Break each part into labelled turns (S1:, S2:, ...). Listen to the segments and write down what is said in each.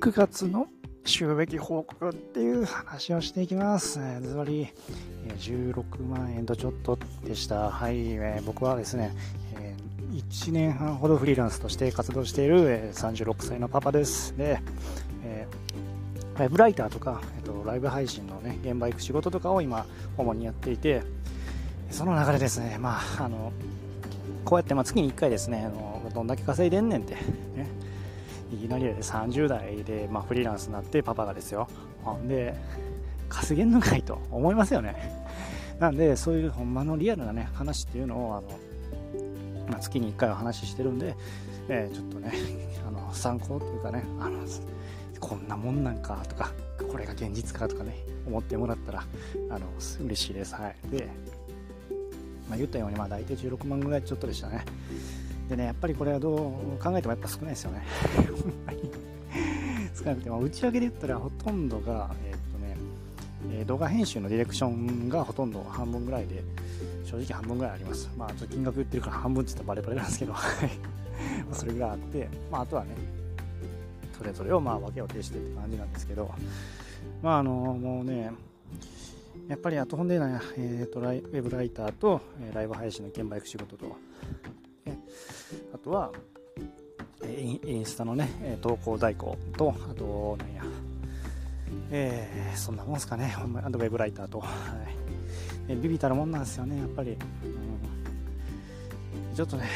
S1: 9月の収益報告っていう話をしていきます。ズバリ、16万円とちょっとでした。はい、えー、僕はですね、えー、1年半ほどフリーランスとして活動している、えー、36歳のパパです。で、えー、ウェブライターとか、えーと、ライブ配信のね、現場行く仕事とかを今、主にやっていて、その流れですね、まあ、あの、こうやってまあ月に1回ですね、あのどんだけ稼いでんねんって、ね、いきなりで30代で、まあ、フリーランスになってパパがですよ。で、稼げんのかいと思いますよね。なんで、そういうほんまのリアルなね、話っていうのを、あの、まあ、月に1回お話ししてるんで、えー、ちょっとね、あの、参考というかね、あの、こんなもんなんかとか、これが現実かとかね、思ってもらったら、あの、嬉しいです。はい。で、まあ、言ったように、まあ、大体16万ぐらいちょっとでしたね。でね、やっぱりこれはどう考えてもやっぱ少ないですよね。少なくても、打ち上げで言ったらほとんどが、えー、っとね、えー、動画編集のディレクションがほとんど半分ぐらいで、正直半分ぐらいあります。まあ、ちょっと金額言ってるから半分って言ったらバレバレなんですけど、それぐらいあって、まあ、あとはね、それぞれをまあ分けを呈してって感じなんですけど、まあ、あの、もうね、やっぱりあとほんでな、えーと、ライウェブライターと、えー、ライブ配信の現場行く仕事と、あとは、インスタのね、投稿代行と、あと、なんや、えー、そんなもんすかね、あとウェブライターと、はい、ビビたるもんなんですよね、やっぱり。うん、ちょっとね、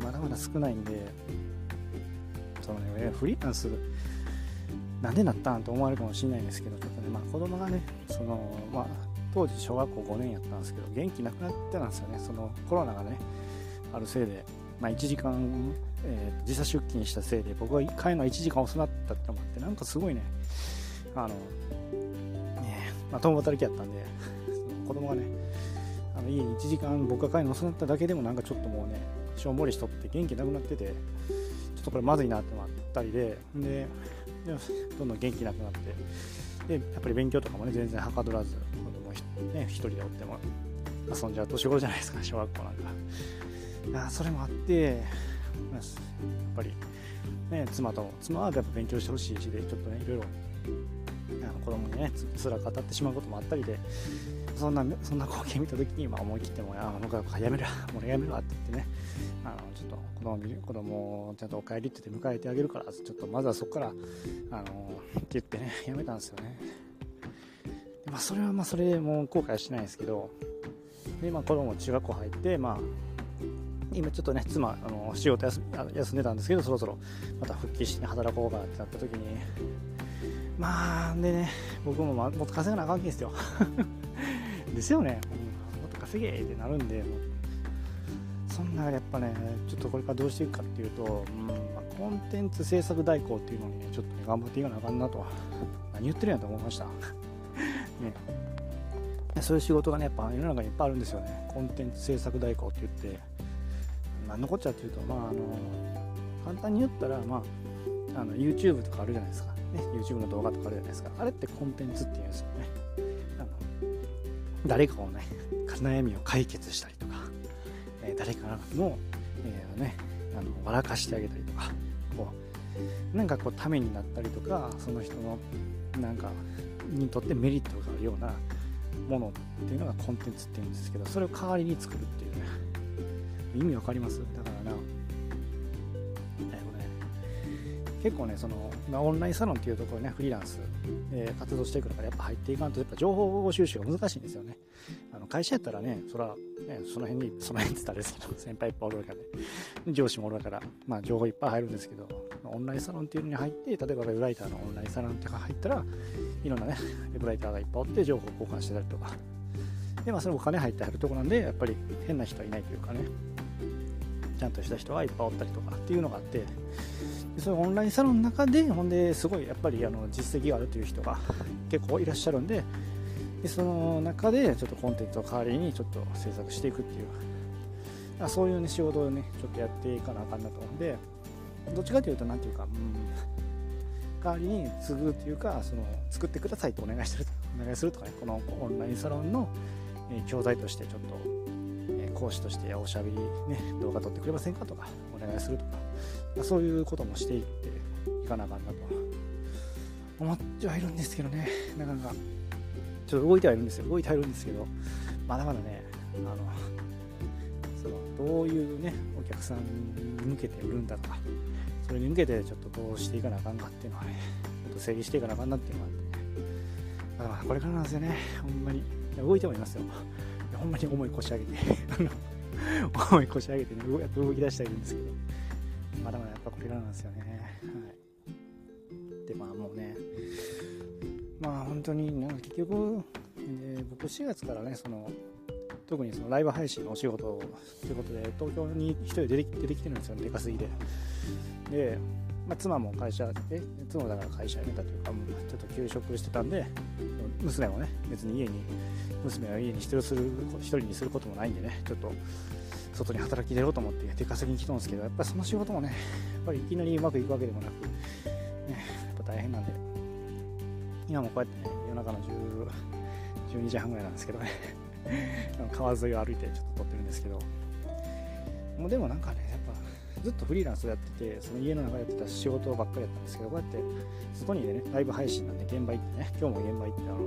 S1: まだまだ少ないんで、そのね、フリーランス、なんでなったんと思われるかもしれないんですけど、ちょっとね、まあ子供がね、その、まあ、当時小学校5年やったんですけど、元気なくなってたんですよね、そのコロナがね、あるせいで、まあ、1時間、えー、時差出勤したせいで僕は帰るの1時間遅なったってのもあってなんかすごいねあのねまあ、共働きやったんで 子供がねあの家に1時間僕が帰るの遅なっただけでもなんかちょっともうねしょんぼりしとって元気なくなっててちょっとこれまずいなってのもあったりででどんどん元気なくなってでやっぱり勉強とかもね全然はかどらず子供ね一人でおっても遊んじゃう年頃じゃないですか小学校なんか。あそれもあって、やっぱり、ね、妻と妻はやっぱ勉強してほしいしでちょっとねいろいろあの子供にねつらく当たってしまうこともあったりでそんなそんな光景見た時に、まあ、思い切っても「あ僕はやめるわ俺やめるわ」って言ってねあのちょっと子供子供をちゃんとお帰りって言って迎えてあげるからちょっとまずはそこからあのって言ってねやめたんですよね。まあそれはまあそれも後悔はしないですけどで、まあ、子供中学校入ってまあ今ちょっとね、妻、あの仕事休休んでたんですけど、そろそろまた復帰して働こうかってなった時に、まあ、でね、僕も、ま、もっと稼がなあかんけんですよ。ですよね、うん、もっと稼げってなるんで、そんなやっぱね、ちょっとこれからどうしていくかっていうと、うんまあ、コンテンツ制作代行っていうのにね、ちょっとね、頑張っていかなあかんなと、何言ってるんやと思いました。ね そういう仕事がね、やっぱ世の中にいっぱいあるんですよね。コンテンツ制作代行って言って、何のこっちゃっていうと、まあ、あの簡単に言ったら、まあ、あの YouTube とかあるじゃないですか、ね、YouTube の動画とかあるじゃないですか。あれってコンテンツっていうんですよね。あの誰かをね悩みを解決したりとか、えー、誰かの、えー、ね、あの笑かしてあげたりとかこうなんかこうためになったりとかその人のなんかにとってメリットがあるようなものっていうのがコンテンツっていうんですけどそれを代わりに作るっていうね。意味わかります？だからな、結構ね、その、まオンラインサロンっていうところね、フリーランス、えー、活動していくからやっぱ入っていかんと、やっぱ情報収集が難しいんですよね。あの会社やったらね、そら、ね、その辺に、その辺って言ったらですけど、先輩いっぱいおるからで、上司もおるから、まあ情報いっぱい入るんですけど、オンラインサロンっていうのに入って、例えばウェブライターのオンラインサロンとか入ったら、いろんなね、ウェブライターがいっぱいおって情報交換してたりとか、で、まあそれお金入って入るとこなんで、やっぱり変な人はいないというかね、ちゃんとした人がいっぱいおったりとかっていうのがあってそういうオンラインサロンの中でほんですごいやっぱりあの実績があるという人が結構いらっしゃるんででその中でちょっとコンテンツを代わりにちょっと制作していくっていうそういう、ね、仕事をねちょっとやっていかなあかんなと思うんでどっちかというと何ていうか、うん、代わりに継ぐっていうかその作ってくださいとお願いしてるお願いするとかねこのオンラインサロンの教材としてちょっと講師としておしゃべり、ね、動画撮ってくれませんかとかお願いするとかまそういうこともしていっていかなあかんなと思ってはいるんですけどね、なかなか、ちょっと動いてはいるんですよ。動いてはいるんですけど、まだまだね、あの、その、どういうね、お客さんに向けて売るんだとか、それに向けてちょっとどうしていかなあかんかっていうのはね、ちょっと整理していかなあかんなっていうのがあってね、だからこれからなんですよね、ほんまに。動いてもいますよ。ほんまに重い腰上げて、重い腰上げてね、やっぱ動き出してはいんですけど、まだまだやっぱこれからなんですよね。はい。で、まあもうね、まあ本当になんか結局、え、僕4月からね、その、特にそのライブ配信のお仕事ということで、東京に一人出て出てきてるんですよね、出稼ぎで。で、まあ、妻も会社で、妻だから会社辞めたというか、ちょっと休職してたんで、娘もね、別に家に、娘は家に一人にすることもないんでね、ちょっと外に働き出ようと思って出稼ぎに来たんですけど、やっぱその仕事もね、やっぱりいきなりうまくいくわけでもなく、ね、やっぱ大変なんで、今もこうやってね、夜中の12時半ぐらいなんですけどね、川沿いを歩いてちょっと撮ってるんですけど、もうでもなんかね、やずっとフリーランスやってて、その家の中でやってた仕事ばっかりやったんですけど、こうやって外にね、ライブ配信なんで現場行ってね、今日も現場行って、あの、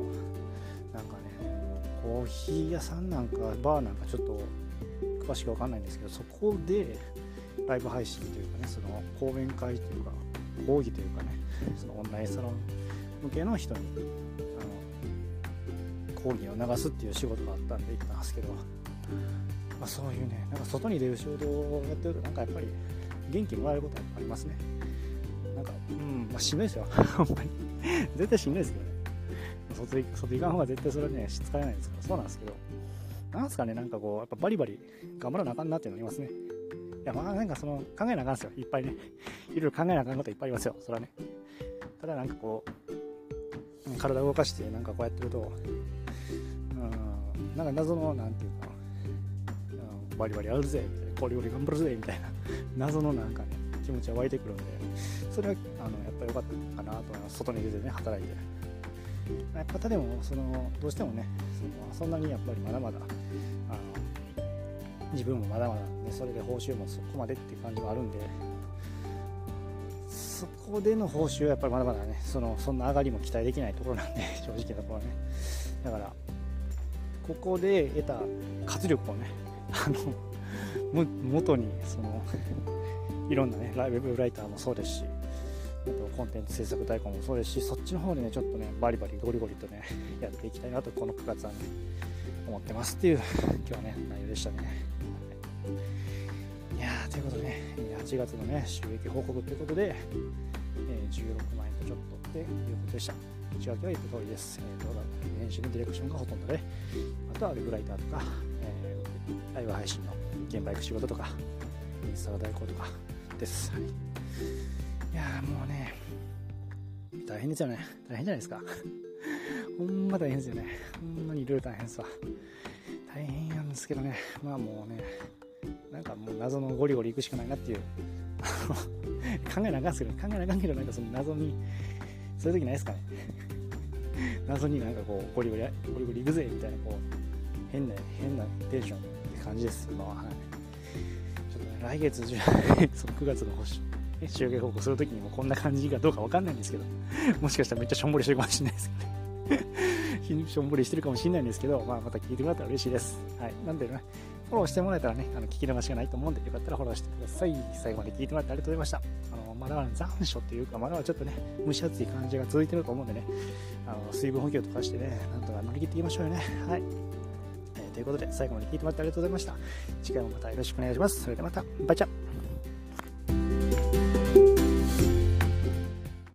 S1: なんかね、コーヒー屋さんなんか、バーなんかちょっと詳しくわかんないんですけど、そこでライブ配信というかね、その講演会というか、講義というかね、そのオンラインサロン向けの人に、あの、講義を流すっていう仕事があったんで行ったんですけど、まあ、そういうね、なんか外に出る仕事をやってると、なんかやっぱり元気もらえることはありますね。なんか、うん、まあ、しんどいですよ。ほんまに。絶対しんどいですけどね。外行外行かん方が絶対それはね、使えないですから、そうなんですけど、なんすかね、なんかこう、やっぱバリバリ頑張らなあかんなっていうのありますね。いや、まあなんかその、考えなあかんすよ。いっぱいね。いろいろ考えなあかんこといっぱいありますよ。それはね。ただなんかこう、体を動かしてなんかこうやってると、うん、なんか謎の、なんていうか、バリバリやるぜ、みたいな、これより頑張るぜ、みたいな、謎のなんかね、気持ちが湧いてくるんで、それは、あの、やっぱ良かったかなと思います。外に出てね、働いて。やっぱでもそのどうしてもねそのそんなにやっぱりまだまだあの自分もまだまだ、ね、それで報酬もそこまでっていう感じもあるんでそこでの報酬はやっぱりまだまだねそのそんな上がりも期待できないところなんで 正直なところはねだからここで得た活力をねあの元にそのいろんなねウェブライターもそうですしあとコンテンツ制作代行もそうですし、そっちの方でね、ちょっとね、バリバリゴリゴリとね、やっていきたいなと、この9月はね、思ってますっていう、今日はね、内容でしたね。いやー、ということでね、8月のね、収益報告ということで、えー、16万円とちょっとっていうことでした。内訳は言った通りです。えー、動画、編集のディレクションがほとんどで、あとはウェブライターとか、ライブ配信の現場行く仕事とか、インスタの代行とかです。はいいやもうね、大変ですよね。大変じゃないですか。ほんま大変ですよね。ほんまにいろいろ大変ですわ。大変なんですけどね、まあもうね、なんかもう謎のゴリゴリ行くしかないなっていう、考えなあかんすけど、考えなあかんけど、なんかその謎に、そういう時ないですかね。謎になんかこう、ゴリゴリ、ゴリゴリ行くぜみたいな、こう、変な、変なテンション感じです、今は。はい。ちょっとね、来月、その9月の星、集計報告するときにもこんな感じかどうかわかんないんですけど、もしかしたらめっちゃしょんぼりしてるかもしれないですけどね。しょんぼりしてるかもしれないんですけど、まあ、また聞いてもらったら嬉しいです。はい。なんでね、フォローしてもらえたらね、あの聞き逃しがないと思うんで、よかったらフォローしてください。最後まで聞いてもらってありがとうございました。あの、まだまだ残暑っていうか、まだまだちょっとね、蒸し暑い感じが続いてると思うんでね、あの、水分補給とかしてね、なんとか乗り切っていきましょうよね。はい。ということで、最後まで聞いてもらってありがとうございました。次回もまたよろしくお願いします。それではまた、バイチャ